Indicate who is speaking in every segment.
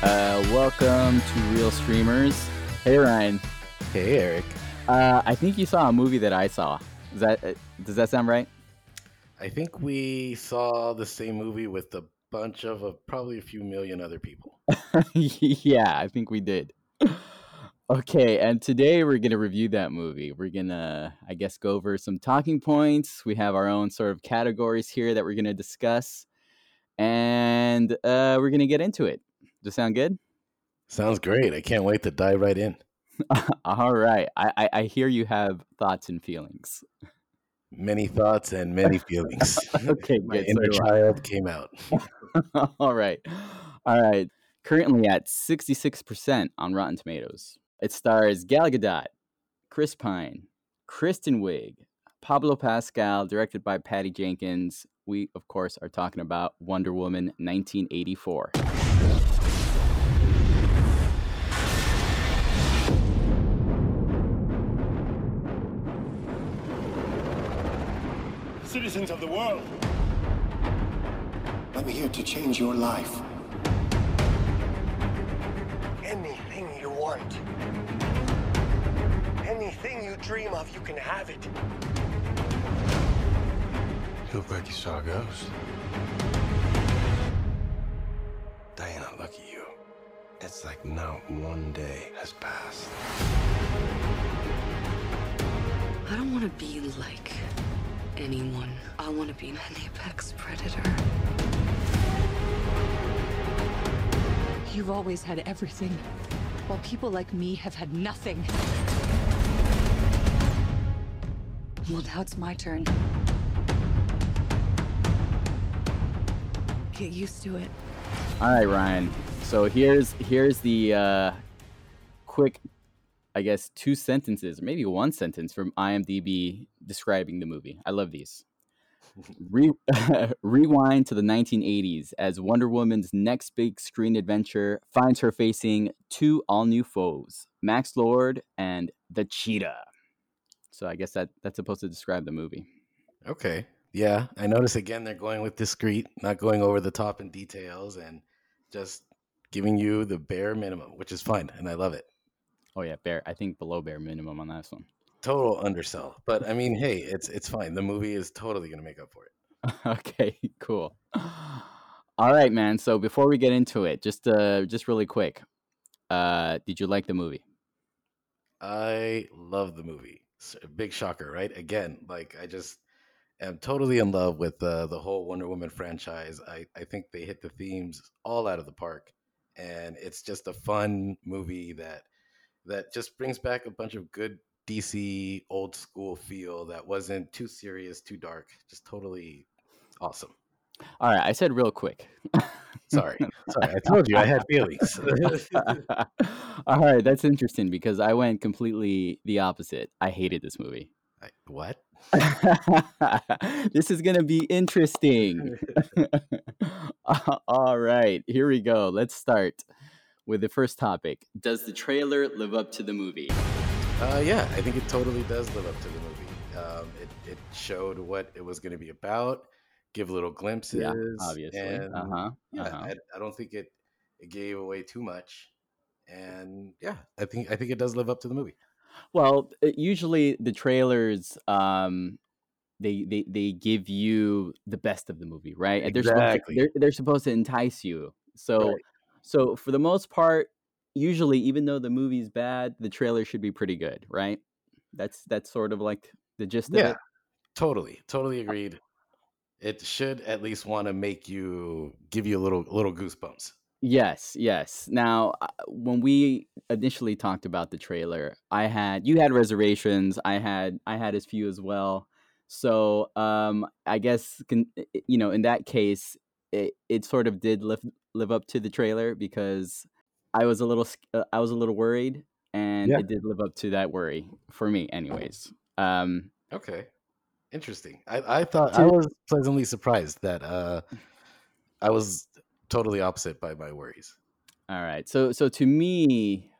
Speaker 1: Uh, welcome to Real Streamers. Hey Ryan.
Speaker 2: Hey Eric.
Speaker 1: Uh, I think you saw a movie that I saw. Does that uh, does that sound right?
Speaker 2: I think we saw the same movie with a bunch of uh, probably a few million other people.
Speaker 1: yeah, I think we did. Okay, and today we're gonna review that movie. We're gonna, I guess, go over some talking points. We have our own sort of categories here that we're gonna discuss, and uh, we're gonna get into it. Does that sound good?
Speaker 2: Sounds great. I can't wait to dive right in.
Speaker 1: All right. I, I I hear you have thoughts and feelings.
Speaker 2: Many thoughts and many feelings.
Speaker 1: Okay,
Speaker 2: My
Speaker 1: good. So
Speaker 2: inner
Speaker 1: I.
Speaker 2: child came out.
Speaker 1: All right. All right. Currently at 66% on Rotten Tomatoes. It stars Gal Gadot, Chris Pine, Kristen Wiig, Pablo Pascal, directed by Patty Jenkins. We, of course, are talking about Wonder Woman 1984.
Speaker 3: Citizens of the world,
Speaker 4: I'm here to change your life.
Speaker 3: anything you want, anything you dream of, you can have it.
Speaker 5: You look like you saw a ghost. Diana, look at you. It's like not one day has passed.
Speaker 6: I don't want to be like anyone. I want to be an apex predator.
Speaker 7: You've always had everything, while people like me have had nothing. Well, now it's my turn. Get used to it.
Speaker 1: All right, Ryan. So here's here's the uh, quick, I guess, two sentences, maybe one sentence from IMDb describing the movie. I love these. Re- rewind to the 1980s as Wonder Woman's next big screen adventure finds her facing two all new foes, Max Lord and the Cheetah. So I guess that that's supposed to describe the movie.
Speaker 2: Okay. Yeah, I notice again they're going with discreet, not going over the top in details, and just giving you the bare minimum, which is fine, and I love it.
Speaker 1: Oh yeah, bare. I think below bare minimum on this one.
Speaker 2: Total undersell, but I mean, hey, it's it's fine. The movie is totally gonna make up for it.
Speaker 1: okay, cool. All right, man. So before we get into it, just uh just really quick. Uh did you like the movie?
Speaker 2: I love the movie. Big shocker, right? Again, like I just am totally in love with uh, the whole Wonder Woman franchise. I, I think they hit the themes all out of the park, and it's just a fun movie that that just brings back a bunch of good DC old school feel that wasn't too serious, too dark. Just totally awesome.
Speaker 1: All right, I said real quick.
Speaker 2: Sorry, sorry, I told you I had feelings.
Speaker 1: All right, that's interesting because I went completely the opposite. I hated this movie.
Speaker 2: I, what?
Speaker 1: this is going to be interesting. All right, here we go. Let's start with the first topic. Does the trailer live up to the movie?
Speaker 2: Uh, yeah, I think it totally does live up to the movie. Um, it, it showed what it was going to be about, give little glimpses.
Speaker 1: Yeah, obviously.
Speaker 2: And
Speaker 1: Uh-huh.
Speaker 2: yeah,
Speaker 1: uh-huh.
Speaker 2: I, I don't think it, it gave away too much. And yeah, I think I think it does live up to the movie.
Speaker 1: Well, uh, usually the trailers um they they they give you the best of the movie, right? And They're supposed to,
Speaker 2: Exactly.
Speaker 1: they're, they're supposed to entice you. So
Speaker 2: Right.
Speaker 1: so for the most part, usually even though the movie's bad, the trailer should be pretty good, right? That's that's sort of like the gist of it.
Speaker 2: Yeah, totally, totally agreed. It should at least want to make you give you a little little goosebumps.
Speaker 1: Yes, yes. Now, uh, when we initially talked about the trailer, I had you had reservations. I had I had as few as well. So, um, I guess can, you know, in that case, it, it sort of did live live up to the trailer because I was a little uh, I was a little worried, and
Speaker 2: Yeah.
Speaker 1: it did live up to that worry for me, anyways. Um,
Speaker 2: Okay, interesting. I, I thought I was pleasantly surprised that uh, I was totally opposite by my worries.
Speaker 1: All right. So so to me,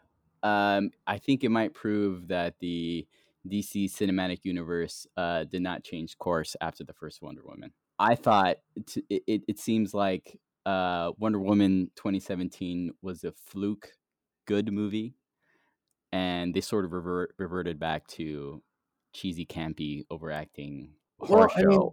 Speaker 1: um, I think it might prove that the DC cinematic universe uh, did not change course after the first Wonder Woman. I thought it, it seems like uh, Wonder Woman 2017 was a fluke good movie, and they sort of revert, reverted back to cheesy, campy, overacting
Speaker 2: Well, I mean,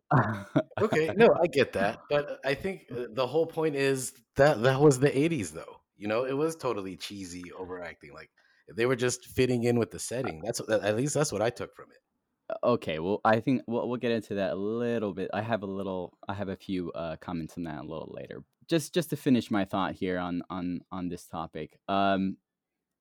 Speaker 2: okay, no, I get that, but I think uh, the whole point is that that was the '80s, though. You know, it was totally cheesy, overacting. Like they were just fitting in with the setting. That's at least that's what I took from it.
Speaker 1: okay, well, I think we'll, we'll get into that a little bit. I have a little, I have a few uh, comments on that a little later. Just just to finish my thought here on on on this topic. Um,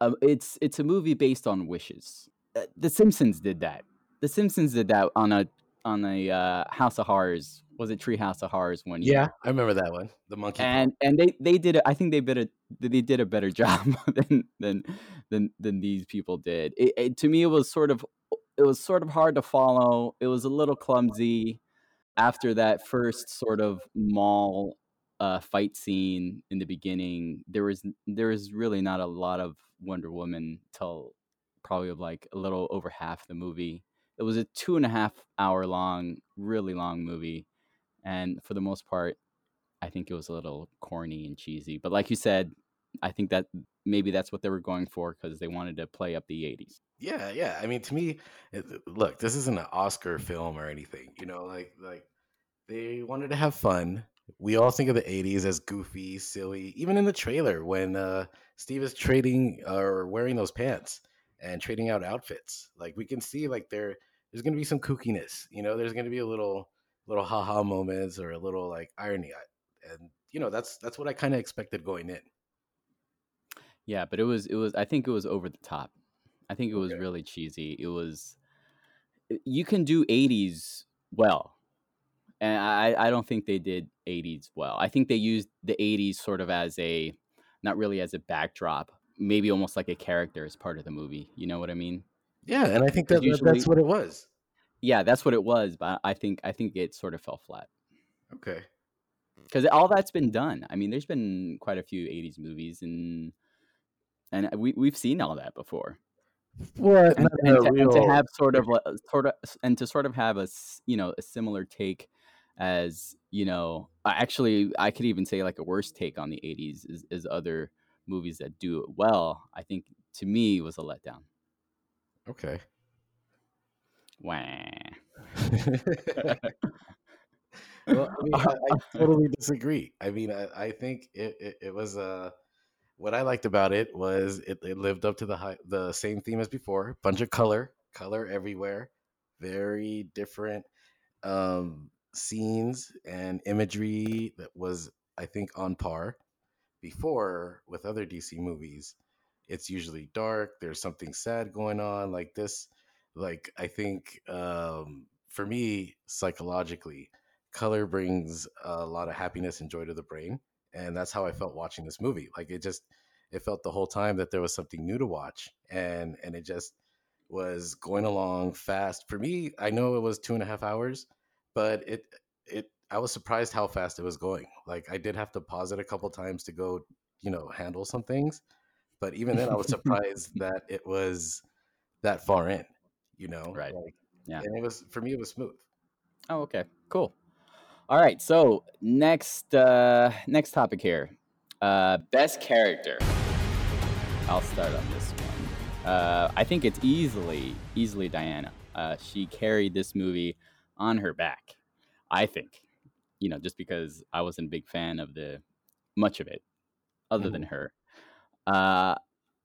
Speaker 1: um, it's it's a movie based on wishes. Uh, The Simpsons did that. The Simpsons did that on a on a uh, House of Horrors. Was it Tree House of Horrors one year?
Speaker 2: Yeah, I remember that one, the monkey.
Speaker 1: And and they they did it. I think they did a they did a better job than than than than these people did. It, it, to me, it was sort of it was sort of hard to follow. It was a little clumsy after that first sort of mall uh, fight scene in the beginning. There was there was really not a lot of Wonder Woman till probably of like a little over half the movie. It was a two and a half hour long, really long movie, and for the most part, I think it was a little corny and cheesy. But like you said, I think that maybe that's what they were going for because they wanted to play up the 80s.
Speaker 2: Yeah, yeah. I mean, to me, look, this isn't an Oscar film or anything. You know, like like they wanted to have fun. We all think of the '80s as goofy, silly. Even in the trailer, when uh, Steve is trading or wearing those pants and trading out outfits, like we can see, like there there's going to be some kookiness. You know, there's going to be a little little haha moments or a little like irony, and you know, that's that's what I kind of expected going in.
Speaker 1: Yeah, but it was it was I think it was over the top. I think it was
Speaker 2: Okay.
Speaker 1: really cheesy. It was you can do 80s well. And I I don't think they did 80s well. I think they used the 80s sort of as a not really as a backdrop, maybe almost like a character as part of the movie. You know what I mean?
Speaker 2: Yeah, and I think that, that that's what it was.
Speaker 1: yeah, that's what it was, but I think I think it sort of fell flat.
Speaker 2: Okay.
Speaker 1: because all that's been done. I mean, there's been quite a few '80s movies, and and we we've seen all that before.
Speaker 2: What?
Speaker 1: And, and, to, and to have sort of sort of and to sort of have a you know a similar take as you know actually I could even say like a worse take on the '80s is, is other movies that do it well. I think to me was a letdown.
Speaker 2: Okay.
Speaker 1: Wah.
Speaker 2: well, I mean, I, I totally disagree. I mean, I, I think it, it, it was uh, what I liked about it was it, it lived up to the high, the same theme as before. Bunch of color, color everywhere, very different um, scenes and imagery that was, I think, on par. Before with other DC movies, it's usually dark. There's something sad going on. Like this, like I think um, for me psychologically color brings a lot of happiness and joy to the brain and that's how i felt watching this movie like it just it felt the whole time that there was something new to watch and and it just was going along fast for me i know it was two and a half hours but it it i was surprised how fast it was going like i did have to pause it a couple times to go you know handle some things but even then i was surprised that it was that far in you know
Speaker 1: Right.
Speaker 2: like
Speaker 1: Yeah.
Speaker 2: and it was for me it was smooth
Speaker 1: Oh, okay. Cool. All right. So next uh next topic here. Uh best character. I'll start on this one. Uh I think it's easily easily Diana. Uh she carried this movie on her back. I think. You know, just because I wasn't a big fan of the much of it other than her. Uh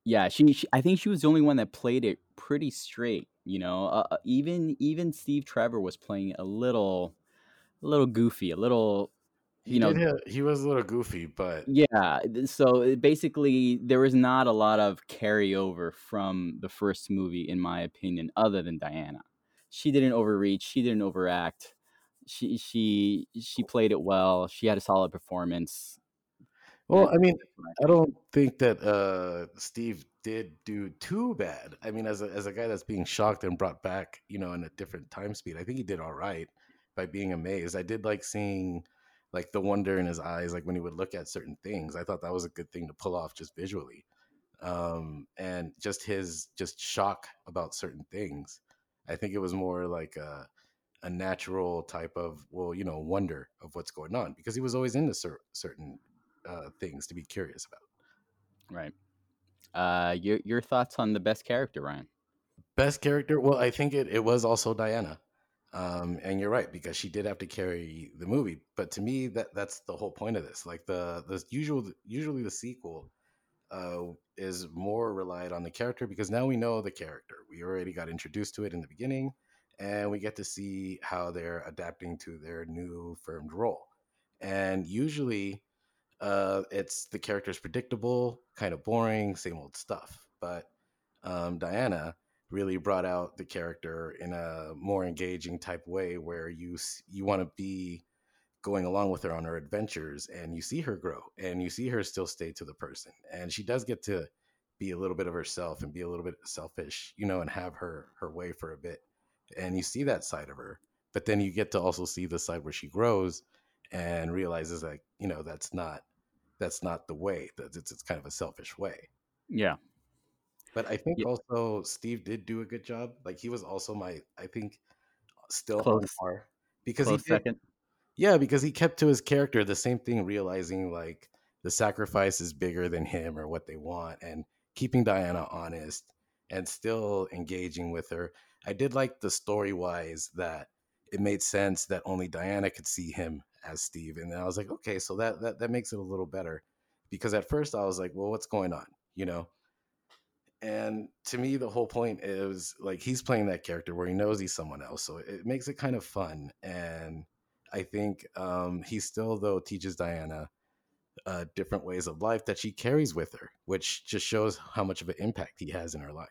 Speaker 1: yeah, she, she I think she was the only one that played it pretty straight, you know. Uh, uh, even even Steve Trevor was playing a little a little goofy, a little
Speaker 2: He
Speaker 1: you know,
Speaker 2: did have, he was a little goofy, but
Speaker 1: yeah. So basically, there was not a lot of carryover from the first movie, in my opinion, other than Diana. She didn't overreach. She didn't overact. She she she played it well. She had a solid performance.
Speaker 2: well, I mean, I don't think that uh, Steve did do too bad. I mean, as a as a guy that's being shocked and brought back, you know, in a different time speed, I think he did all right by being amazed. I did like seeing like the wonder in his eyes, like when he would look at certain things. I thought that was a good thing to pull off just visually, um, and just his just shock about certain things. I think it was more like a a natural type of well, you know, wonder of what's going on because he was always into cer- certain uh, things to be curious about.
Speaker 1: Right. Uh, your your thoughts on the best character, Ryan?
Speaker 2: Best character? Well, I think it, it was also Diana. Um, and you're right because she did have to carry the movie. But to me, that that's the whole point of this. Like the the usual usually the sequel uh, is more relied on the character because now we know the character. We already got introduced to it in the beginning, and we get to see how they're adapting to their new firmed role. And usually, uh, it's the character's predictable, kind of boring, same old stuff. But um, Diana really brought out the character in a more engaging type way where you you want to be going along with her on her adventures and you see her grow and you see her still stay to the person and she does get to be a little bit of herself and be a little bit selfish you know and have her her way for a bit and you see that side of her but then you get to also see the side where she grows and realizes that you know that's not that's not the way that it's, it's kind of a selfish way
Speaker 1: Yeah.
Speaker 2: but I think
Speaker 1: Yeah.
Speaker 2: also Steve did do a good job. Like he was also my, I think, still on
Speaker 1: Close-
Speaker 2: par because
Speaker 1: Close
Speaker 2: he did,
Speaker 1: second.
Speaker 2: Yeah, because he kept to his character. The same thing, realizing like the sacrifice is bigger than him or what they want, and keeping Diana honest and still engaging with her. I did like the story wise that it made sense that only Diana could see him as Steve, and I was like, okay, so that that that makes it a little better. Because at first I was like, well, what's going on, you know? And to me, the whole point is like he's playing that character where he knows he's someone else, so it makes it kind of fun. And I think um, he still though teaches Diana uh, different ways of life that she carries with her, which just shows how much of an impact he has in her life.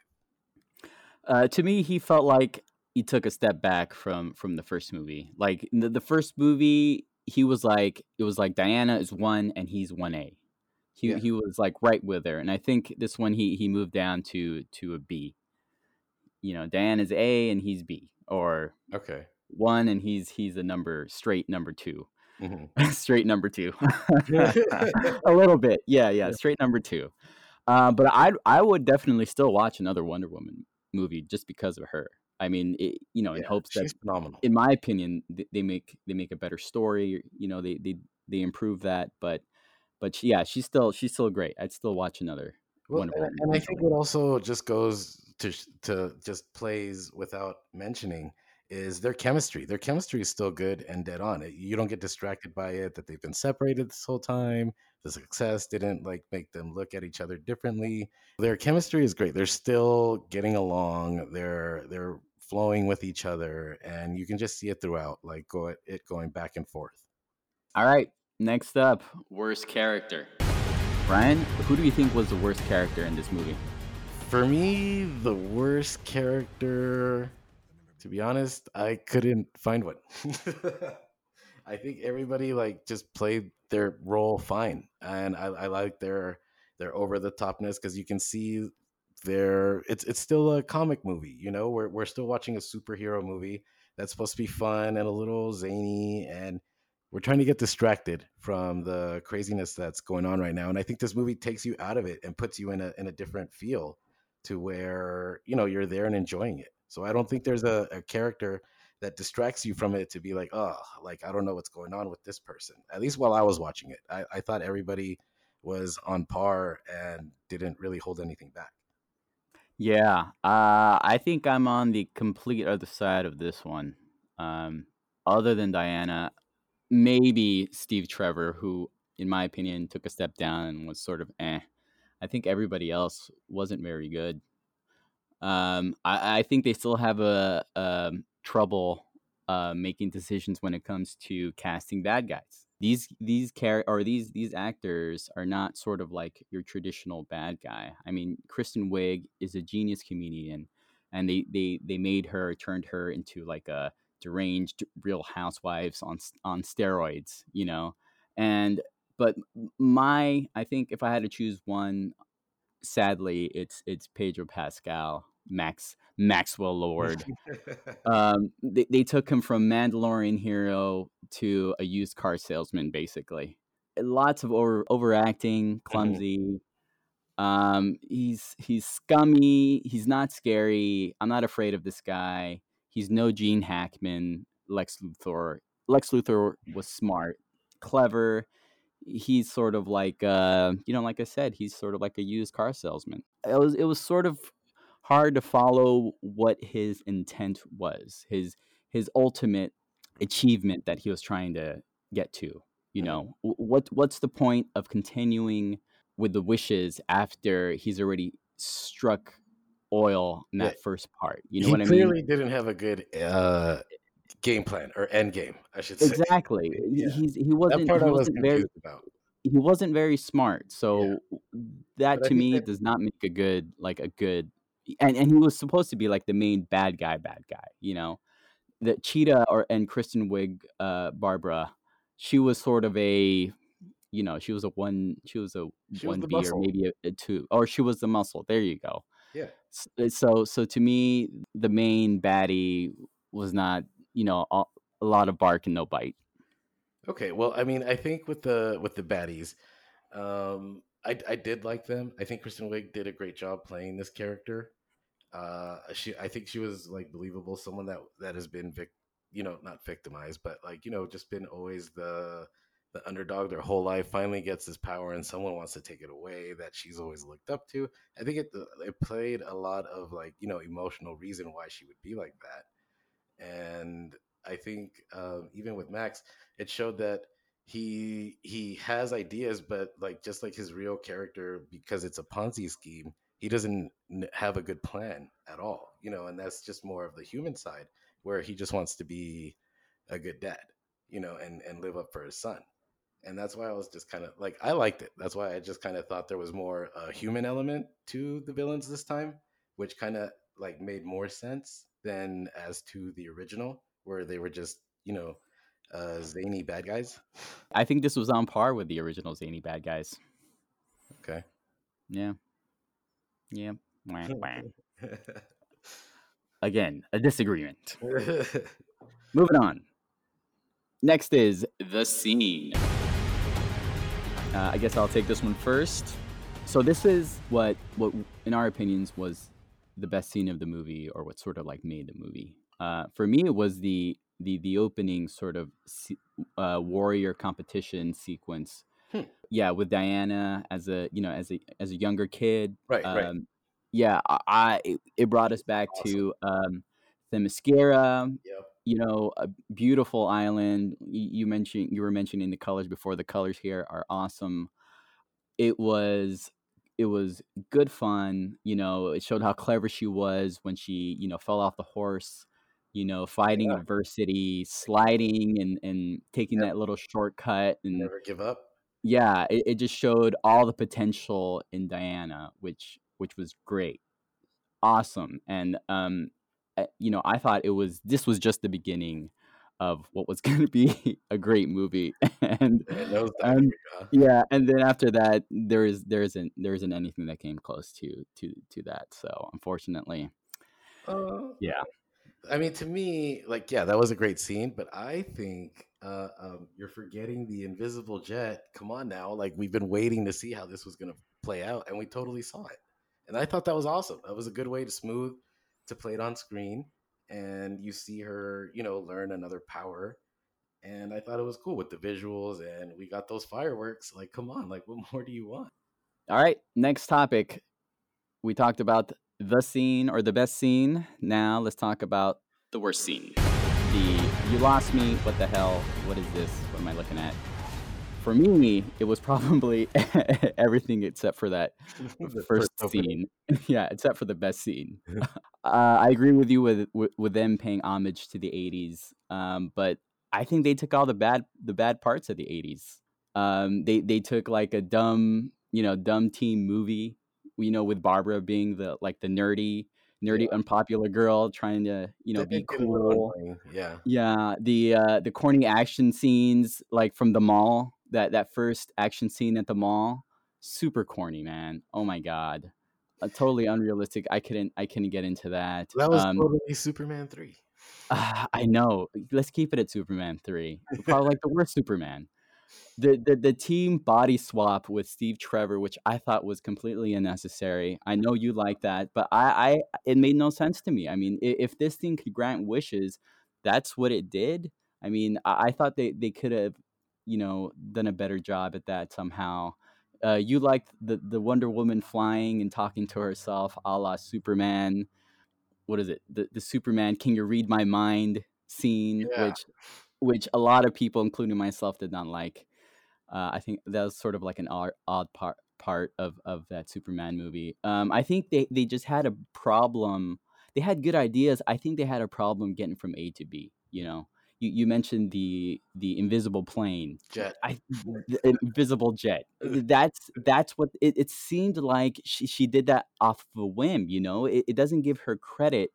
Speaker 1: Uh, to me, he felt like he took a step back from from the first movie. Like in the, the first movie, he was like it was like Diana is one and he's one A. He
Speaker 2: Yeah.
Speaker 1: he was like right with her, and I think this one he he moved down to to a B. You know, Diana's A and he's B, or
Speaker 2: Okay.
Speaker 1: One and he's he's a number straight number two,
Speaker 2: hmm
Speaker 1: straight number two. a little bit, yeah, yeah, straight number two. Uh, but I I would definitely still watch another Wonder Woman movie just because of her. I mean, it, you know, in
Speaker 2: Yeah,
Speaker 1: hopes that
Speaker 2: phenomenal.
Speaker 1: in my opinion, th- they make they make a better story. You know, they they they improve that. But but she- yeah, she's still she's still great. I'd still watch another.
Speaker 2: Well,
Speaker 1: Wonder
Speaker 2: and,
Speaker 1: Woman
Speaker 2: and I think it also just goes to to just plays without mentioning is their chemistry. Their chemistry is still good and dead on. You don't get distracted by it that they've been separated this whole time. The success didn't like make them look at each other differently. Their chemistry is great. They're still getting along. They're they're flowing with each other, and you can just see it throughout, like go it going back and forth.
Speaker 1: All right, next up, worst character. Brian, who do you think was the worst character in this movie?
Speaker 2: For me, the worst character, to be honest, I couldn't find one. I think everybody like just played their role fine, and I, I like their their over the topness because you can see their it's it's still a comic movie. You know, we're we're still watching a superhero movie that's supposed to be fun and a little zany, and we're trying to get distracted from the craziness that's going on right now. And I think this movie takes you out of it and puts you in a in a different feel to where you know you're there and enjoying it. So I don't think there's a, a character that distracts you from it to be like, oh, like I don't know what's going on with this person. At least while I was watching it, I, I thought everybody was on par and didn't really hold anything back.
Speaker 1: Yeah, uh, I think I'm on the complete other side of this one. Um, other than Diana, maybe Steve Trevor, who, in my opinion, took a step down and was sort of eh. I think everybody else wasn't very good. Um, I, I think they still have a, um trouble uh, making decisions when it comes to casting bad guys. These these char- or these these actors are not sort of like your traditional bad guy. I mean, Kristen Wiig is a genius comedian, and they they they made her turned her into like a deranged Real Housewives on on steroids, you know. And but my I think if I had to choose one, sadly, it's it's Pedro Pascal, Max Maxwell Lord um, they, they took him from Mandalorian hero to a used car salesman, basically. Lots of over overacting, clumsy. Um, he's he's scummy. He's not scary. I'm not afraid of this guy. He's no Gene Hackman, Lex Luthor. Lex Luthor was smart, clever. he's sort of like uh, you know, like I said, he's sort of like a used car salesman. It was it was sort of hard to follow what his intent was, his his ultimate achievement that he was trying to get to. You know, what what's the point of continuing with the wishes after he's already struck oil in
Speaker 2: Yeah.
Speaker 1: that first part? You know
Speaker 2: he
Speaker 1: what I mean?
Speaker 2: clearly didn't have a good uh, game plan or end game, I should say.
Speaker 1: Exactly. He-
Speaker 2: Yeah.
Speaker 1: He's he wasn't
Speaker 2: part
Speaker 1: he
Speaker 2: I was
Speaker 1: wasn't very
Speaker 2: about.
Speaker 1: he wasn't very smart. So that
Speaker 2: But
Speaker 1: to me
Speaker 2: that-
Speaker 1: does not make a good like a good and and he was supposed to be like the main bad guy bad guy, you know. The Cheetah or and Kristen Wiig uh Barbara, she was sort of a you know, she was a one she was a
Speaker 2: She
Speaker 1: one
Speaker 2: the
Speaker 1: B or maybe a, a two or she was the muscle. There you go.
Speaker 2: Yeah.
Speaker 1: Uh, So so to me the main baddie was not, you know, a, a lot of bark and no bite.
Speaker 2: Okay, well, I mean, I think with the with the baddies, um, I I did like them. I think Kristen Wiig did a great job playing this character. Uh, she I think she was like believable, someone that that has been vic, you know, not victimized, but like you know, just been always the the underdog their whole life. Finally gets this power, and someone wants to take it away that she's always looked up to. I think it it played a lot of like you know emotional reason why she would be like that, and I think um, even with Max, it showed that he he has ideas, but like just like his real character, because it's a Ponzi scheme, he doesn't have a good plan at all, you know, and that's just more of the human side where he just wants to be a good dad, you know, and and live up for his son. And that's why I was just kind of like I liked it. That's why I just kind of thought there was more a human element to the villains this time, which kind of like made more sense than as to the original, where they were just you know uh, zany bad guys.
Speaker 1: I think this was on par with the original Zany Bad Guys.
Speaker 2: Okay.
Speaker 1: Yeah. Yeah. Wah, wah. Again, a disagreement. Moving on. Next is the scene. Uh, I guess I'll take this one first. So this is what, what in our opinions, was the best scene of the movie, or what sort of like made the movie. Uh, for me, it was the the the opening sort of uh, warrior competition sequence.
Speaker 2: Hmm.
Speaker 1: Yeah, with Diana as a you know as a as a younger kid.
Speaker 2: Right, right.
Speaker 1: Um, yeah, I, it, it brought us back to um, Themyscira,
Speaker 2: yep.
Speaker 1: you know, a beautiful island. You, you mentioned you were mentioning the colors before. The colors here are awesome. It was it was good fun. You know, it showed how clever she was when she you know fell off the horse. You know, fighting
Speaker 2: Yeah.
Speaker 1: adversity, sliding and and taking
Speaker 2: Yep.
Speaker 1: that little shortcut and
Speaker 2: Never give up.
Speaker 1: Yeah, it, it just showed all the potential in Diana, which which was great, awesome, and um, uh, you know, I thought it was this was just the beginning of what was going to be a great movie, and
Speaker 2: those
Speaker 1: and yeah, and then after that, there is there isn't there isn't anything that came close to to to that. So unfortunately,
Speaker 2: Uh,
Speaker 1: yeah,
Speaker 2: I mean, to me, like, yeah, that was a great scene, but I think uh, um, you're forgetting the invisible jet. Come on now, like we've been waiting to see how this was going to play out, and we totally saw it. And I thought that was awesome. That was a good way to smooth to play it on screen, and you see her, you know, learn another power. And I thought it was cool with the visuals, and we got those fireworks. Like, come on, like, what more do you want?
Speaker 1: All right, next topic. We talked about the scene or the best scene. Now let's talk about the worst scene. The you lost me. What the hell? What is this? What am I looking at? For me, it was probably everything except for that
Speaker 2: The
Speaker 1: first scene. yeah, except for the best scene. uh, I agree with you with, with with them paying homage to the '80s, um, but I think they took all the bad the bad parts of the '80s. Um, they they took like a dumb you know dumb teen movie, you know, with Barbara being the like the nerdy nerdy
Speaker 2: Yeah.
Speaker 1: unpopular girl trying to you know
Speaker 2: They
Speaker 1: be
Speaker 2: did get a little
Speaker 1: cool.
Speaker 2: Yeah.
Speaker 1: Yeah, the uh the corny action scenes like from the mall, that that first action scene at the mall, super corny, man. Oh my god. Uh, totally unrealistic. I couldn't I couldn't get into that.
Speaker 2: That was
Speaker 1: um
Speaker 2: totally Superman 3.
Speaker 1: ah, I know. Let's keep it at Superman 3. Probably like the worst Superman. The, the the team body swap with Steve Trevor, which I thought was completely unnecessary. I know you like that, but I, I it made no sense to me. I mean, i- if this thing could grant wishes, that's what it did. I mean, I, I thought they, they could have, you know done a better job at that somehow. Uh, you liked the the Wonder Woman flying and talking to herself, a la Superman. What is it? The the Superman "Can you read my mind?" scene,
Speaker 2: Yeah.
Speaker 1: which which a lot of people, including myself, did not like. Uh, I think that was sort of like an odd, odd part part of of that Superman movie. Um, I think they they just had a problem. They had good ideas. I think they had a problem getting from A to B. You know, you you mentioned the the invisible plane.
Speaker 2: Jet.
Speaker 1: I invisible jet. That's that's what it, it seemed like. She she did that off of a whim. You know, it, it doesn't give her credit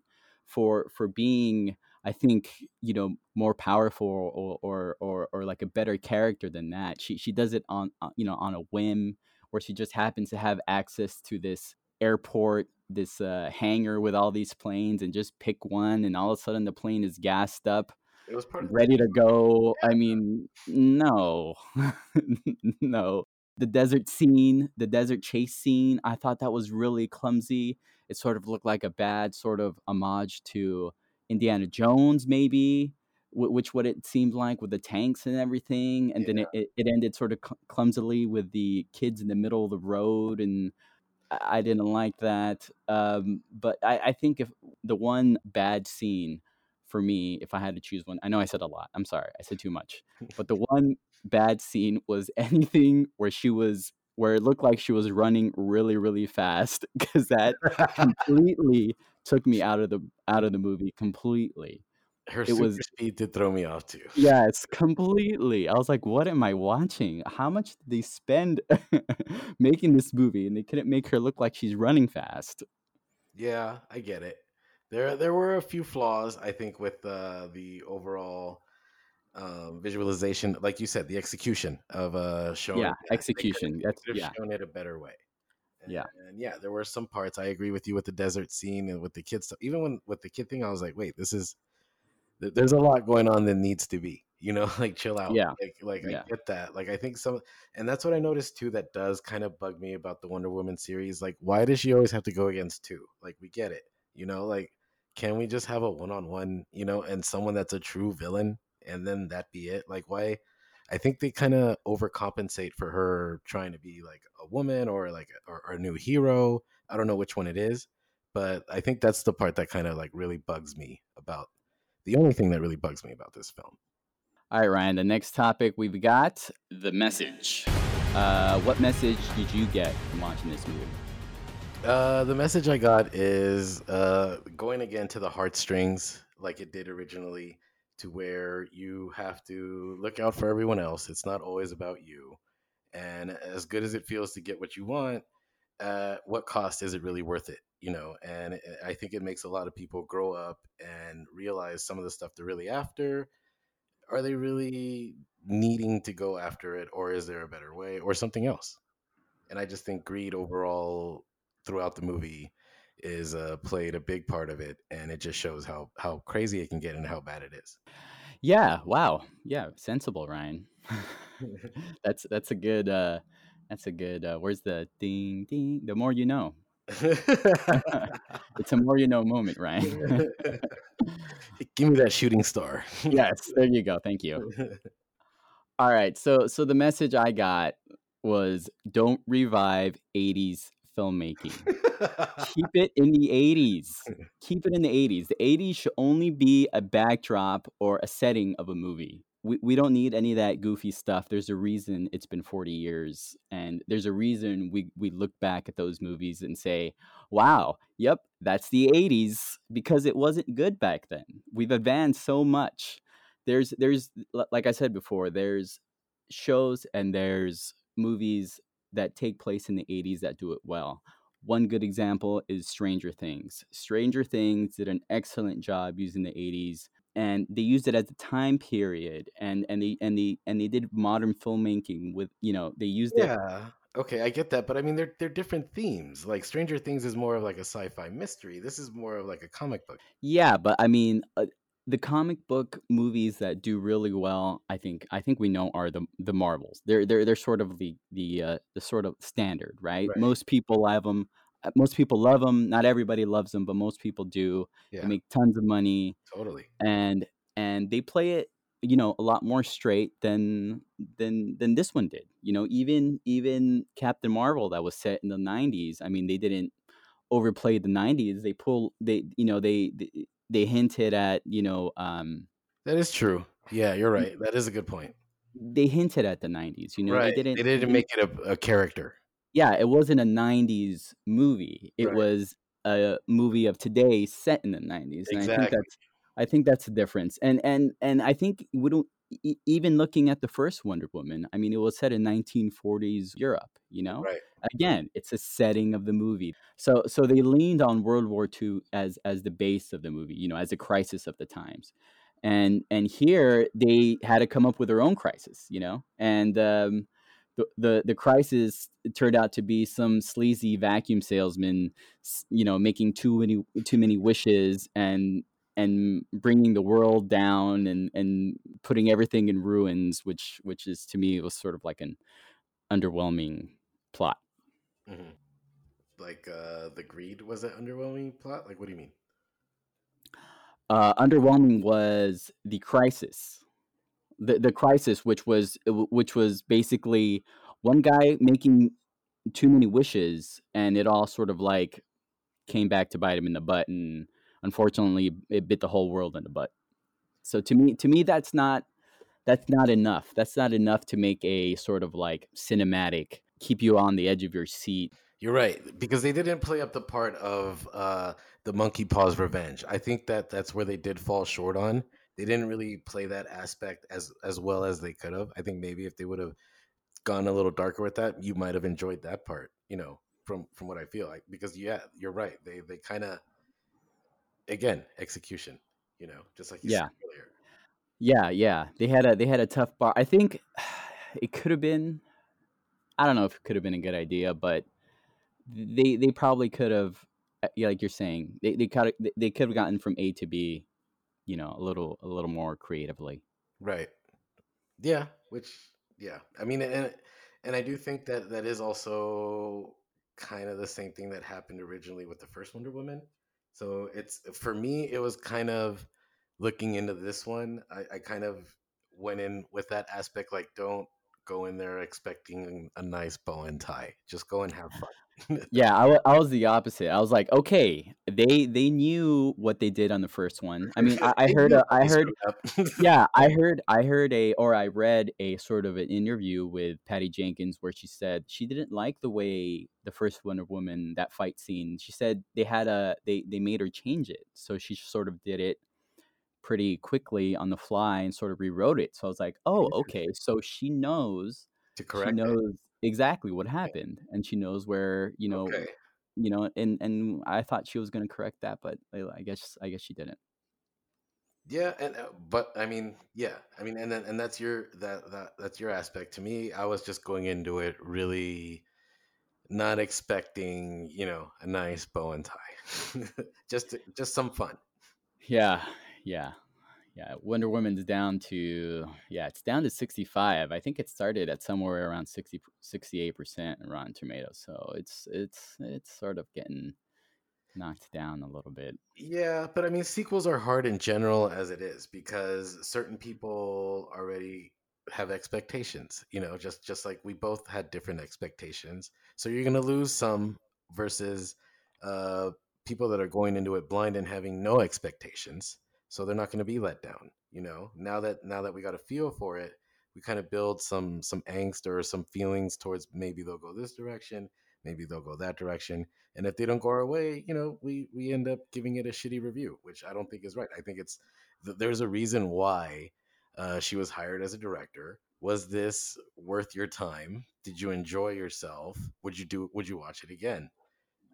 Speaker 1: for for being I think you know more powerful or or or, or like a better character than that. She she does it on on- you know on a whim, where she just happens to have access to this airport, this uh, hangar with all these planes, and just pick one, and all of a sudden the plane is gassed up,
Speaker 2: It was part of the
Speaker 1: ready to go. I mean, no, no. The desert scene, the desert chase scene, I thought that was really clumsy. It sort of looked like a bad sort of homage to Indiana Jones, maybe, which what it seemed like with the tanks and everything. And then it, it, ended sort of clumsily with the kids in the middle of the road. And I I didn't like that. Um, but I, I think if the one bad scene for me, if I had to choose one, I know I said a lot. I'm sorry, I said too much. But the one bad scene was anything where she was where it looked like she was running really really fast because that completely took me out of the out of the movie completely.
Speaker 2: Her
Speaker 1: It was
Speaker 2: speed did throw me off too.
Speaker 1: yes, completely. I was like, what am I watching? How much did they spend making this movie and they couldn't make her look like she's running fast?
Speaker 2: Yeah, I get it. There there were a few flaws, I think, with uh, the overall um, visualization. Like you said, the execution of uh, show.
Speaker 1: Yeah,
Speaker 2: that. They could
Speaker 1: execution. That's
Speaker 2: have
Speaker 1: yeah.
Speaker 2: shown it a better way.
Speaker 1: Yeah.
Speaker 2: And yeah, there were some parts I agree with you with the desert scene and with the kid stuff. Even when with the kid thing, I was like, wait, this is there's a lot going on that needs to be. You know, like chill out.
Speaker 1: Yeah.
Speaker 2: Like like
Speaker 1: Yeah.
Speaker 2: I get that. Like I think some and that's what I noticed too that does kind of bug me about the Wonder Woman series. Like, why does she always have to go against two? Like we get it. You know, like can we just have a one on one, you know, and someone that's a true villain and then that be it? Like why I think they kind of overcompensate for her trying to be like a woman or like a, or, or a new hero. I don't know which one it is, but I think that's the part that kind of like really bugs me about the only thing that really bugs me about this film.
Speaker 1: All right, Ryan. The next topic we've got the message. Uh, what message did you get from watching this movie?
Speaker 2: Uh, the message I got is uh, going again to the heartstrings like it did originally, to where you have to look out for everyone else. It's not always about you. And as good as it feels to get what you want, uh, what cost is it really worth it? You know, and I think it makes a lot of people grow up and realize some of the stuff they're really after. Are they really needing to go after it, or is there a better way, or something else? and I just think greed overall throughout the movie is uh, played a big part of it, and it just shows how how crazy it can get and how bad it is.
Speaker 1: Yeah. Wow. Yeah. Sensible, Ryan. that's that's a good. Uh, that's a good. Uh, where's the ding ding? The more you know. It's a more you know moment, Ryan.
Speaker 2: Give me that shooting star.
Speaker 1: yes. There you go. Thank you. All right. So so the message I got was don't revive 80s filmmaking. Keep it in the 80s. Keep it in the 80s. The 80s should only be a backdrop or a setting of a movie. We, we don't need any of that goofy stuff. There's a reason it's been 40 years. And there's a reason we, we look back at those movies and say, wow, yep, that's the 80s because it wasn't good back then. We've advanced so much. There's, there's, like I said before, there's shows and there's movies that take place in the 80s that do it well. One good example is Stranger Things. Stranger Things did an excellent job using the 80s and they used it as a time period and and they and they and they did modern filmmaking with you know they used it
Speaker 2: yeah. Okay, I get that, but I mean, they're they're different themes. Like Stranger Things is more of like a sci-fi mystery. This is more of like a comic book.
Speaker 1: yeah but i mean uh, the comic book movies that do really well i think i think we know are the the marvels. They're they're they're sort of the the uh, the sort of standard right,
Speaker 2: Right.
Speaker 1: most people love them most people love them not everybody loves them but most people do.
Speaker 2: Yeah,
Speaker 1: they make tons of money
Speaker 2: totally.
Speaker 1: and and they play it you know a lot more straight than than than this one did. You know even even captain marvel that was set in the 90s i mean they didn't overplay the 90s they pull they you know they they, they hinted at you know um
Speaker 2: That is true. Yeah, you're right. That is a good point.
Speaker 1: they hinted at the 90s you know
Speaker 2: right.
Speaker 1: they didn't
Speaker 2: They didn't make it a, a character.
Speaker 1: yeah it wasn't a 90s movie it
Speaker 2: Right.
Speaker 1: was a movie of today set in the 90s and i think
Speaker 2: Exactly.
Speaker 1: that's i think that's the difference and and and i think we don't e- even looking at the first wonder woman i mean it was set in 1940s europe you know?
Speaker 2: Right.
Speaker 1: again it's a setting of the movie. So so they leaned on world war ii as as the base of the movie you know as a crisis of the times. And and here they had to come up with their own crisis you know? And um the, the the crisis turned out to be some sleazy vacuum salesman you know making too many too many wishes and and bringing the world down and and putting everything in ruins which which is to me was sort of like an underwhelming plot
Speaker 2: hmm Like uh the greed was it underwhelming plot? Like what do you mean?
Speaker 1: uh underwhelming was the crisis the the crisis which was which was basically one guy making too many wishes and it all sort of like came back to bite him in the butt and unfortunately it bit the whole world in the butt so to me to me that's not that's not enough that's not enough to make a sort of like cinematic keep you on the edge of your seat
Speaker 2: You're right because they didn't play up the part of uh, the monkey paws revenge. I think that that's where they did fall short on. They didn't really play that aspect as as well as they could have. I think maybe if they would have gone a little darker with that, you might have enjoyed that part. You know, from from what I feel like because yeah, you're right. They they kind of again execution. You know, just like you
Speaker 1: Yeah.
Speaker 2: said earlier.
Speaker 1: yeah yeah they had a they had a tough bar i think it could have been i don't know if it could have been a good idea but they they probably could have uh, yeah, like you're saying they they could they could have gotten from a to b you know a little a little more creatively
Speaker 2: Right. Yeah, which yeah. I mean and and I do think that that is also kind of the same thing that happened originally with the first Wonder Woman. So it's for me it was kind of looking into this one, I, I kind of went in with that aspect like don't go in there expecting a nice bow and tie. Just go and have fun.
Speaker 1: yeah I I was the opposite. I was like okay they they knew what they did on the first one. I mean i, I heard a, i heard yeah i heard i heard a or i read a sort of an interview with patty jenkins where she said she didn't like the way the first wonder woman that fight scene. She said they had a they they made her change it. So she sort of did it pretty quickly on the fly and sort of rewrote it so i was like oh okay so she knows
Speaker 2: to
Speaker 1: she
Speaker 2: correct it.
Speaker 1: knows exactly what happened and she knows where you know
Speaker 2: Okay.
Speaker 1: you know and and i thought she was going to correct that but I I guess i guess she didn't
Speaker 2: Yeah, and uh, but I mean, yeah, I mean, and then and that's your that that that's your aspect. To me, I was just going into it really not expecting, you know, a nice bow and tie, just just some fun.
Speaker 1: Yeah, yeah, yeah. Wonder Woman's down to yeah, it's down to sixty five. I think it started at somewhere around 68 percent in Rotten Tomatoes. So it's it's it's sort of getting knocked down a little bit.
Speaker 2: Yeah, but I mean, sequels are hard in general as it is because certain people already have expectations. You know, just just like we both had different expectations, so you're gonna lose some versus uh, people that are going into it blind and having no expectations, so they're not going to be let down. You know, now that now that we got a feel for it, we kind of build some some angst or some feelings towards maybe they'll go this direction, maybe they'll go that direction, and if they don't go our way, you know, we we end up giving it a shitty review, which I don't think is right. I think it's there's a reason why uh, she was hired as a director. Was this worth your time? Did you enjoy yourself? Would you do? Would you watch it again?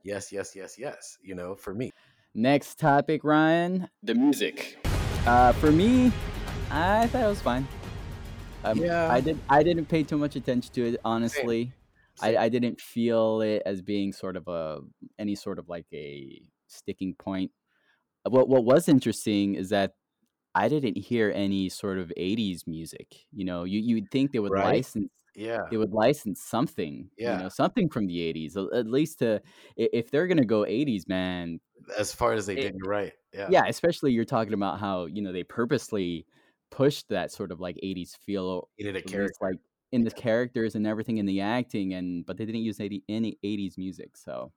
Speaker 2: Yes, yes, yes, yes. You know, for me,
Speaker 1: Next topic, Ryan, the music. Uh, for me, I thought it was fine. Um,
Speaker 2: Yeah.
Speaker 1: I did. I didn't pay too much attention to it, honestly. I, I didn't feel it as being sort of a any sort of like a sticking point. What what was interesting is that I didn't hear any sort of '80s music. You know, you you'd think they would
Speaker 2: Right.
Speaker 1: license
Speaker 2: yeah,
Speaker 1: they would license something. You
Speaker 2: Yeah.
Speaker 1: know, something from the '80s, at least to if they're gonna go '80s, man.
Speaker 2: as far as they
Speaker 1: It-
Speaker 2: did, you're right. Yeah,
Speaker 1: Yeah, especially you're talking about how you know they purposely pushed that sort of like 80s feel
Speaker 2: a character.
Speaker 1: like in the characters and everything in the acting and but they didn't use any, any 80s music so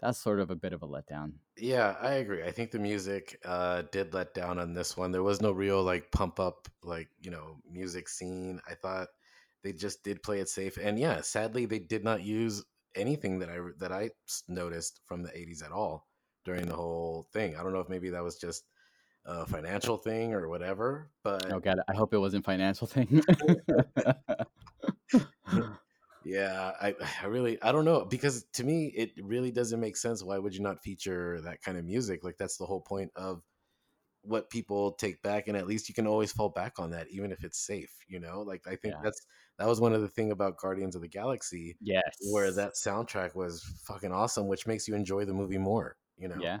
Speaker 1: that's sort of a bit of a letdown
Speaker 2: Yeah, I agree. I think the music uh, did let down on this one. There was no real like pump up like you know music scene. I thought they just did play it safe, and yeah, sadly they did not use anything that I that I noticed from the '80s at all during the whole thing. I don't know if maybe that was just a financial thing or whatever, but
Speaker 1: oh god i hope it wasn't financial thing
Speaker 2: Yeah, I, I really I don't know because to me it really doesn't make sense. Why would you not feature that kind of music? Like that's the whole point of what people take back, and at least you can always fall back on that, even if it's safe. You know, like I think
Speaker 1: Yeah.
Speaker 2: that's that was one of the thing about Guardians of the Galaxy,
Speaker 1: yes
Speaker 2: where that soundtrack was fucking awesome, which makes you enjoy the movie more. You know,
Speaker 1: Yeah.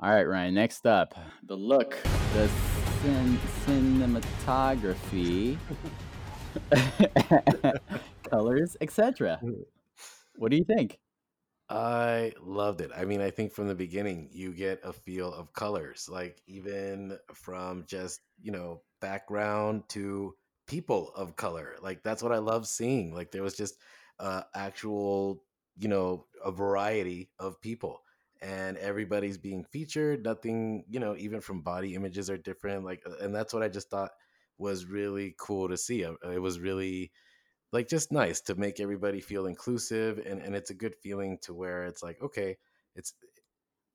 Speaker 1: All right, Ryan. Next up, the look, the cin- cinematography, colors, etc. Mm. What do you think?
Speaker 2: I loved it. I mean, I think from the beginning you get a feel of colors, like even from just, you know, background to people of color. Like that's what I love seeing. Like there was just uh actual, you know, a variety of people and everybody's being featured. Nothing, you know, even from body images are different. Like and that's what I just thought was really cool to see. Uh, It was really like just nice to make everybody feel inclusive and, and it's a good feeling to where it's like okay it's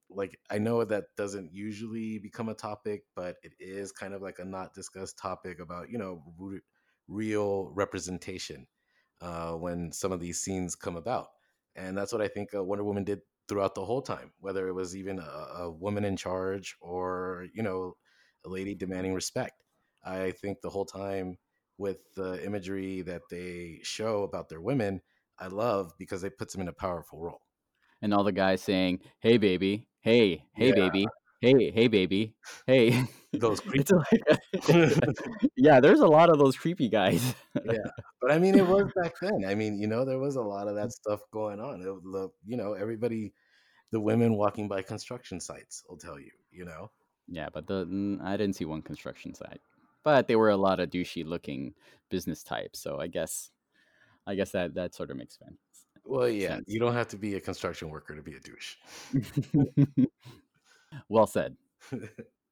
Speaker 2: like i know that doesn't usually become a topic but it is kind of like a not discussed topic about you know re- real representation uh, when some of these scenes come about. And that's what i think uh, wonder woman did throughout the whole time whether it was even a, a woman in charge or you know a lady demanding respect. I think the whole time with the imagery that they show about their women, I love because it puts them in a powerful role.
Speaker 1: And all the guys saying, "Hey, baby. Hey, hey,
Speaker 2: Yeah.
Speaker 1: baby. Hey, hey, baby. Hey."
Speaker 2: Those creepy.
Speaker 1: Like, yeah, there's a lot of those creepy guys.
Speaker 2: yeah, but I mean, it was back then. I mean, you know, there was a lot of that stuff going on. The, you know, everybody, the women walking by construction sites will tell you. You know,
Speaker 1: yeah, but the mm, I didn't see one construction site, but they were a lot of douchey looking business types. So I guess, I guess that that sort of makes sense.
Speaker 2: well, yeah,
Speaker 1: sense.
Speaker 2: you don't have to be a construction worker to be a douche.
Speaker 1: well said.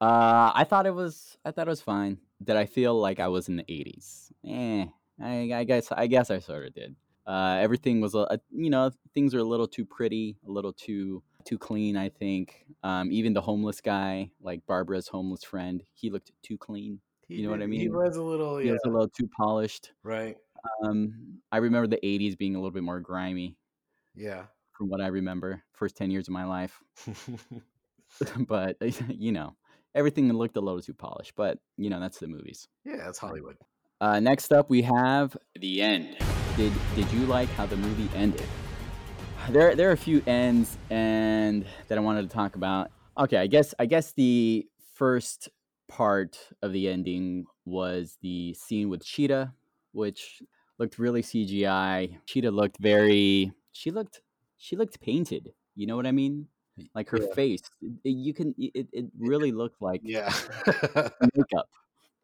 Speaker 1: Uh, I thought it was. I thought it was fine. Did I feel like I was in the '80s? Eh, I, I guess. I guess I sort of did. Uh, everything was, a, you know, things are a little too pretty, a little too too clean. I think. Um, even the homeless guy, like Barbara's homeless friend, he looked too clean. You know what I mean?
Speaker 2: He was a little,
Speaker 1: He
Speaker 2: yeah,
Speaker 1: was a little too polished.
Speaker 2: right,
Speaker 1: Um, I remember the '80s being a little bit more grimy,
Speaker 2: yeah.
Speaker 1: from what I remember. First ten years of my life. but you know everything looked a little too polished but you know that's the movies
Speaker 2: yeah, it's Hollywood.
Speaker 1: uh, next up we have the end did did you like how the movie ended there there are a few ends and that i wanted to talk about okay i guess i guess the first part of the ending was the scene with cheetah which looked really cgi cheetah looked very she looked she looked painted you know what i mean like her
Speaker 2: Yeah.
Speaker 1: face you can it, it really looked like
Speaker 2: Yeah.
Speaker 1: makeup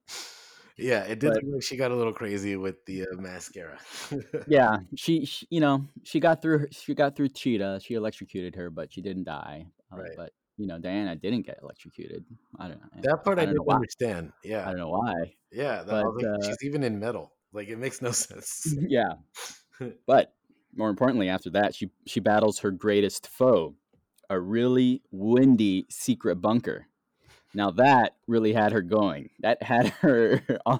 Speaker 2: yeah, it did
Speaker 1: But-
Speaker 2: look like she got a little crazy with the uh, mascara.
Speaker 1: yeah she, she you know she got through she got through cheetah she electrocuted her but she didn't die Uh,
Speaker 2: Right.
Speaker 1: but you know diana didn't get electrocuted i don't know
Speaker 2: that part
Speaker 1: I
Speaker 2: I, didn't understand.
Speaker 1: i
Speaker 2: Yeah.
Speaker 1: don't know why
Speaker 2: Yeah. That,
Speaker 1: but,
Speaker 2: like,
Speaker 1: uh,
Speaker 2: she's even in metal. Like, it makes no sense.
Speaker 1: yeah but more importantly after that she she battles her greatest foe a really windy secret bunker now that really had her going that had her on,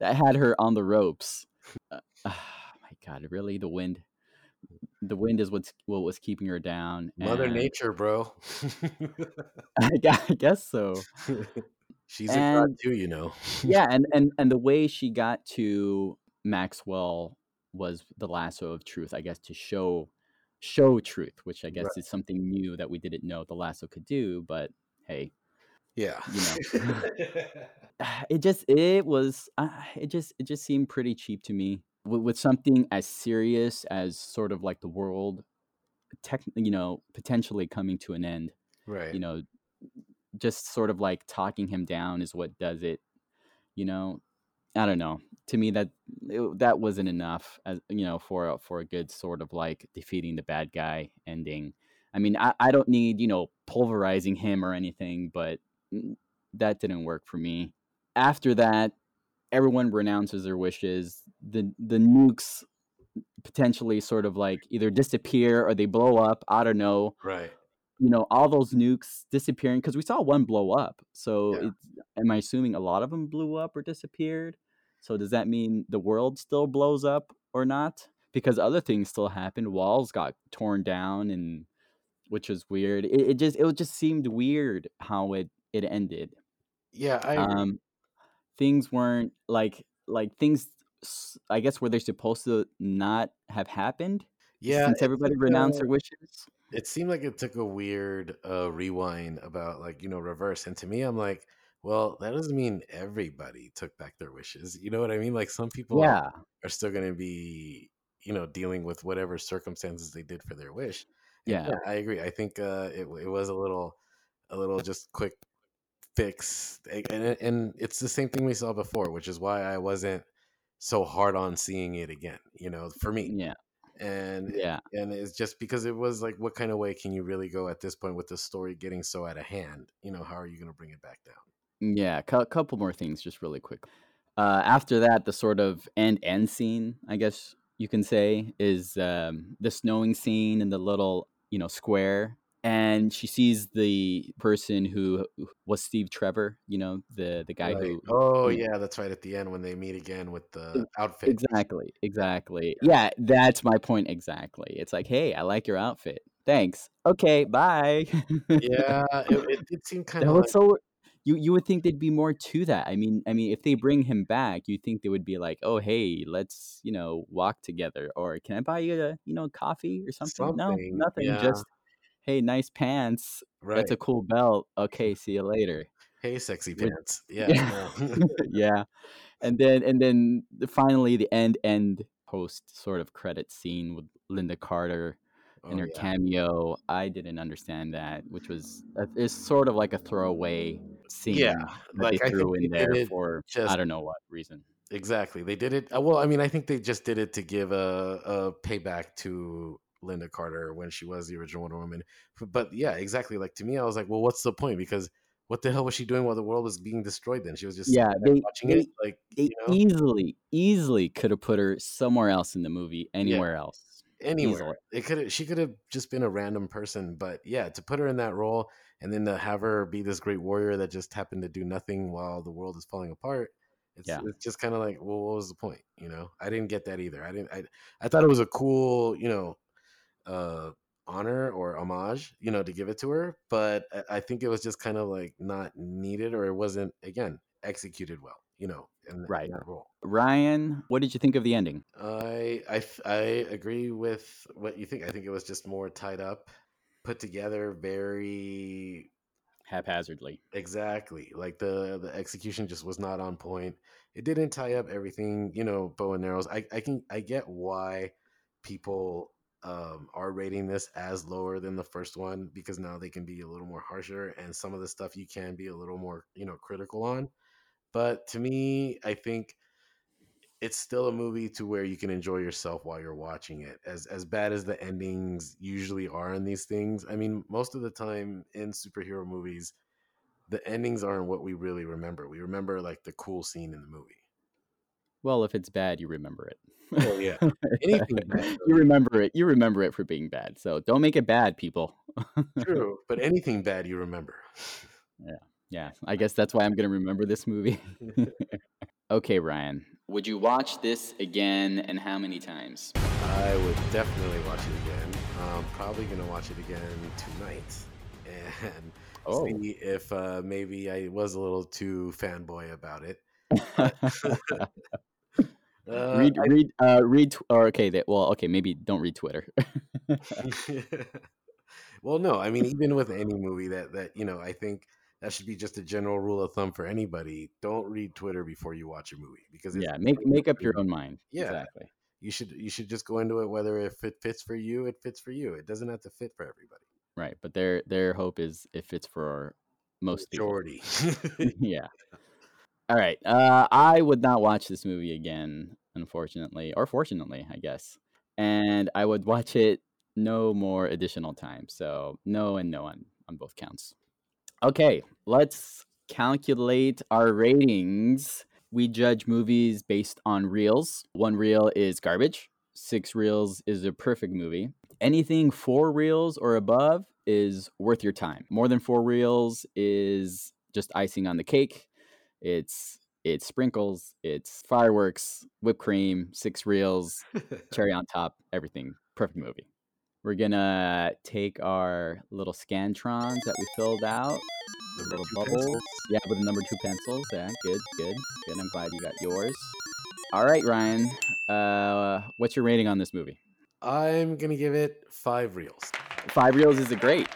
Speaker 1: that had her on the ropes uh, oh my god really the wind the wind is what's what was keeping her down
Speaker 2: Mother
Speaker 1: and
Speaker 2: Nature, bro.
Speaker 1: I I guess so
Speaker 2: she's a god too, you know.
Speaker 1: yeah and and and the way she got to maxwell was the lasso of truth i guess to show show truth which i guess
Speaker 2: Right.
Speaker 1: is something new that we didn't know the lasso could do but hey
Speaker 2: Yeah.
Speaker 1: you know it just it was uh, it just it just seemed pretty cheap to me with, with something as serious as sort of like the world tech you know potentially coming to an end
Speaker 2: right.
Speaker 1: you know just sort of like talking him down is what does it You know, I don't know. To me, that it, that wasn't enough, as you know, for a, for a good sort of like defeating the bad guy ending. I mean, I, I don't need you know pulverizing him or anything, but mm, that didn't work for me. After that, everyone renounces their wishes. The the nukes potentially sort of like either disappear or they blow up. I don't know.
Speaker 2: Right.
Speaker 1: You know, all those nukes disappearing because we saw one blow up. So,
Speaker 2: Yeah.
Speaker 1: it's, am I assuming a lot of them blew up or disappeared? So, does that mean the world still blows up or not? Because other things still happened. Walls got torn down, and which was weird. It, it just it just seemed weird how it it ended
Speaker 2: Yeah, I
Speaker 1: um things weren't like like things I guess where they're supposed to not have happened
Speaker 2: yeah,
Speaker 1: since everybody renounced their wishes
Speaker 2: it seemed like it took a weird uh rewind about like, you know, reverse. And to me, I'm like, well, that doesn't mean everybody took back their wishes. You know what I mean? Like some people
Speaker 1: yeah
Speaker 2: are still going to be, you know, dealing with whatever circumstances they did for their wish.
Speaker 1: Yeah
Speaker 2: yeah, I agree. I think uh it it was a little a little just quick fix and and it's the same thing we saw before, which is why I wasn't so hard on seeing it again, you know, for me.
Speaker 1: yeah
Speaker 2: And
Speaker 1: yeah
Speaker 2: and it's just because it was like what kind of way can you really go at this point with the story getting so out of hand? You know, how are you going to bring it back down?
Speaker 1: yeah a couple more things just really quick uh after that the sort of end end scene i guess you can say is um the snowing scene in the little you know square and she sees the person who who was steve trevor you know the the guy
Speaker 2: Right.
Speaker 1: who
Speaker 2: Oh
Speaker 1: know,
Speaker 2: yeah, that's right at the end when they meet again with the outfit.
Speaker 1: Exactly, exactly. Yeah, that's my point exactly. It's like, hey, I like your outfit. Thanks. Okay, bye.
Speaker 2: Yeah, it, it did seem kind of like
Speaker 1: so. You you would think there'd be more to that. I mean, I mean, if they bring him back, you think they would be like, oh, hey, let's you know walk together, or can I buy you a you know coffee or something? No, nothing.
Speaker 2: Yeah,
Speaker 1: Just hey, nice pants.
Speaker 2: Right.
Speaker 1: That's a cool belt. Okay, see you later.
Speaker 2: Hey, sexy pants. Yeah,
Speaker 1: yeah, yeah. and then and then finally the end end post sort of credit scene with Lynda Carter and
Speaker 2: oh
Speaker 1: her
Speaker 2: yeah.
Speaker 1: cameo. I didn't understand that, which was uh, it's sort of like a throwaway
Speaker 2: Yeah,
Speaker 1: scene they
Speaker 2: like I think
Speaker 1: threw
Speaker 2: they
Speaker 1: in
Speaker 2: did
Speaker 1: there for I don't know what reason.
Speaker 2: exactly. They did it. uh, Well, I mean, I think they just did it to give a, a payback to Lynda Carter when she was the original Wonder Woman. But yeah, exactly. Like to me, I was like, well, what's the point? Because what the hell was she doing while the world was being destroyed? Then she was just
Speaker 1: Yeah, they
Speaker 2: watching it. Like
Speaker 1: they
Speaker 2: you know,
Speaker 1: easily easily could have put her somewhere else in the movie,
Speaker 2: yeah,
Speaker 1: anywhere else,
Speaker 2: anywhere.
Speaker 1: easily.
Speaker 2: It could. She could have just been a random person. But yeah, to put her in that role and then to have her be this great warrior that just happened to do nothing while the world is falling apart. It's,
Speaker 1: Yeah,
Speaker 2: it's just kind of like, well, what was the point? You know, I didn't get that either. I didn't. I I thought it was a cool, you know, uh honor or homage you know to give it to her but i think it was just kind of like not needed or it wasn't again executed well you know in, in
Speaker 1: right.
Speaker 2: that role
Speaker 1: Ryan, what did you think of the ending?
Speaker 2: I, I, I agree with what you think i think it was just more tied up put together very
Speaker 1: Haphazardly.
Speaker 2: exactly like the the execution just was not on point it didn't tie up everything you know bow and arrows i i can i get why people um are rating this as lower than the first one because now they can be a little more harsher and some of the stuff you can be a little more you know critical on. But to me i think it's still a movie to where you can enjoy yourself while you're watching it. As as bad as the endings usually are in these things i mean most of the time in superhero movies the endings aren't what we really remember. We remember like the cool scene in the movie
Speaker 1: Well, if it's bad, you remember it.
Speaker 2: oh yeah anything bad
Speaker 1: you remember it. You remember it for being bad. So don't make it bad, people.
Speaker 2: true but anything bad you remember
Speaker 1: yeah. Yeah. I guess that's why I'm going to remember this movie. okay, Ryan. Would you watch this again and how many times?
Speaker 2: i would definitely watch it again i'm probably gonna watch it again tonight and
Speaker 1: Oh.
Speaker 2: see if uh, maybe i was a little too fanboy about it uh,
Speaker 1: read,
Speaker 2: I
Speaker 1: read, uh, read, or okay, that, well, okay, maybe don't read Twitter.
Speaker 2: well, no, I mean, even with any movie that that you know, I think that should be just a general rule of thumb for anybody. Don't read Twitter before you watch a movie because it's
Speaker 1: yeah. Make, make up your own mind.
Speaker 2: Yeah,
Speaker 1: Exactly.
Speaker 2: you should you should just go into it whether if it fits for you, it fits for you. It doesn't have to fit for everybody.
Speaker 1: Right. But their, their hope is if it's for most.
Speaker 2: Majority.
Speaker 1: yeah. All right. Uh, I would not watch this movie again, unfortunately, or fortunately, I guess. And I would watch it no more additional time. So no and no on on both counts. Okay, let's calculate our ratings. We judge movies based on reels. One reel is garbage. Six reels is a perfect movie. Anything four reels or above is worth your time. More than four reels is just icing on the cake. It's it's sprinkles, it's fireworks, whipped cream, six reels, cherry on top, everything. Perfect movie. We're gonna take our little scantrons that we filled out, the little bubbles.
Speaker 2: pencils.
Speaker 1: Yeah, with the number two pencils. Yeah, good, good, good. I'm glad you got yours. All right, Ryan. Uh, what's your rating on this movie?
Speaker 2: I'm gonna give it five reels.
Speaker 1: Five reels is a great.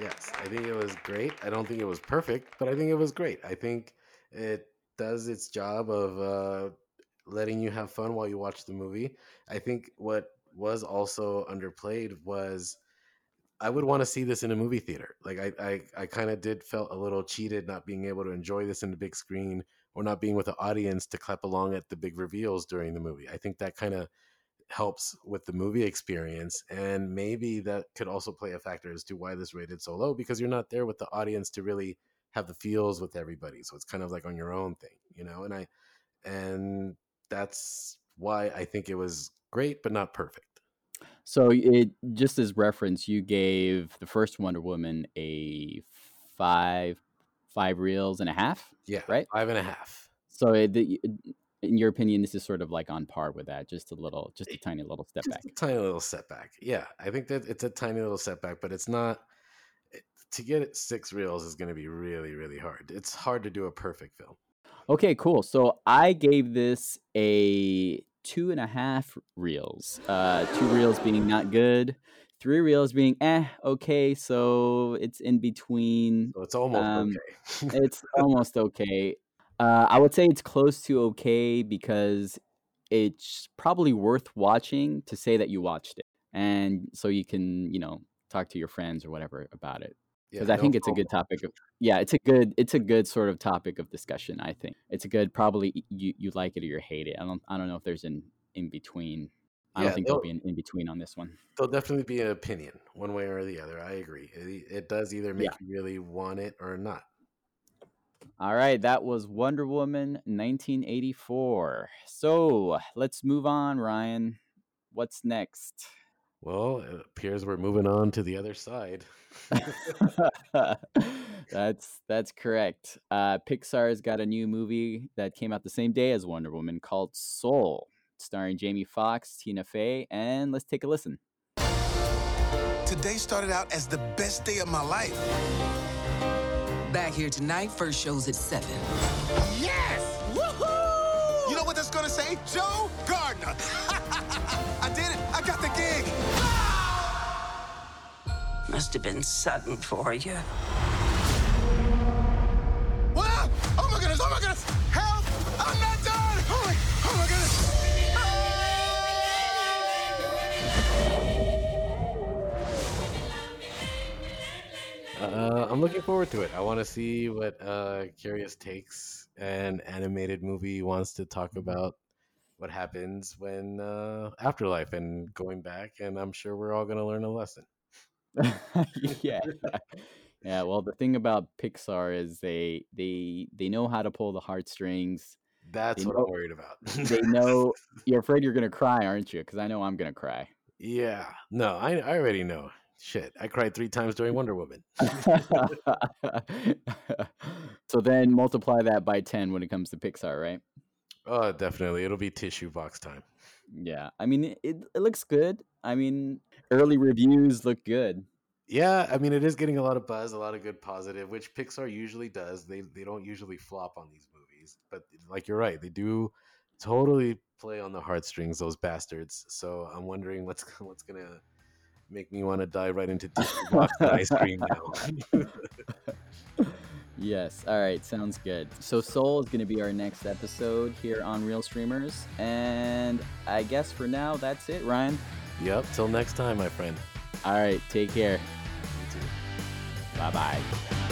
Speaker 2: Yes, I think it was great. I don't think it was perfect, but I think it was great. I think it does its job of uh, letting you have fun while you watch the movie. I think what was also underplayed was I would want to see this in a movie theater. Like I, I, I kind of did felt a little cheated not being able to enjoy this in the big screen or not being with the audience to clap along at the big reveals during the movie. I think that kind of helps with the movie experience and maybe that could also play a factor as to why this rated so low because you're not there with the audience to really have the feels with everybody so it's kind of like on your own thing you know and i and that's why i think it was great but not perfect
Speaker 1: So it just as reference, you gave the first Wonder Woman a five five reels and a half.
Speaker 2: yeah
Speaker 1: Right.
Speaker 2: five and a half
Speaker 1: So it, the, in your opinion, this is sort of like on par with that, just a little, just a tiny little step
Speaker 2: just
Speaker 1: back.
Speaker 2: a tiny little setback yeah i think that it's a tiny little setback but it's not to get it six reels is going to be really really hard it's hard to do a perfect film
Speaker 1: Okay, cool. So I gave this a two and a half reels. Uh, two reels being not good, three reels being eh, okay. So it's in between.
Speaker 2: so it's almost
Speaker 1: Um,
Speaker 2: okay
Speaker 1: It's almost okay. Uh, I would say it's close to okay because it's probably worth watching to say that you watched it, and so you can, you know, talk to your friends or whatever about it
Speaker 2: yeah,
Speaker 1: because I
Speaker 2: no
Speaker 1: think it's a good topic of yeah, it's a good it's a good sort of topic of discussion. I think it's a good probably you you like it or you hate it. I don't I don't know if there's an in between. I
Speaker 2: Yeah,
Speaker 1: don't think there'll be an in between on this one.
Speaker 2: There'll definitely be an opinion, one way or the other. I agree. It, it does either make
Speaker 1: Yeah.
Speaker 2: you really want it or not.
Speaker 1: All right, that was Wonder Woman 1984. So let's move on, Ryan. What's next?
Speaker 2: Well, it appears we're moving on to the other side.
Speaker 1: that's that's correct. Uh, Pixar's got a new movie that came out the same day as Wonder Woman called Soul, starring Jamie Foxx, Tina Fey, and let's take a listen.
Speaker 8: Today started out as the best day of my life.
Speaker 9: Back here tonight, first show's at 7.
Speaker 8: Yes! Woohoo! You know what that's gonna say? Joe Gardner.
Speaker 9: Must have been sudden for you.
Speaker 8: What? Oh my goodness! Oh my goodness! Help! I'm not done! Oh my, oh my goodness!
Speaker 2: Uh, I'm looking forward to it. I want to see what uh, Curious Takes an animated movie wants to talk about what happens when uh, afterlife and going back. And I'm sure we're all going to learn a lesson.
Speaker 1: yeah. Yeah, well the thing about Pixar is they they they know how to pull the heartstrings.
Speaker 2: That's
Speaker 1: They
Speaker 2: what
Speaker 1: know-
Speaker 2: I'm worried about.
Speaker 1: They know you're afraid you're gonna cry, aren't you? Because I know I'm gonna cry.
Speaker 2: yeah. No, I, I already know. Shit. I cried three times during Wonder Woman.
Speaker 1: so then multiply that by 10 when it comes to Pixar, right?
Speaker 2: Oh, definitely. It'll be tissue box time.
Speaker 1: Yeah. I mean, it, it looks good. I mean, early reviews look good.
Speaker 2: Yeah, I mean it is getting a lot of buzz, a lot of good positive, which Pixar usually does. They they don't usually flop on these movies, but like you're right, they do totally play on the heartstrings, those bastards. So I'm wondering what's what's gonna make me want to dive right into ice cream now.
Speaker 1: Yes. All right. Sounds good. So Soul is going to be our next episode here on Real Streamers. And I guess for now, that's it, Ryan.
Speaker 2: Yep. Till next time, my friend.
Speaker 1: All right. Take care.
Speaker 2: You too.
Speaker 1: Bye bye.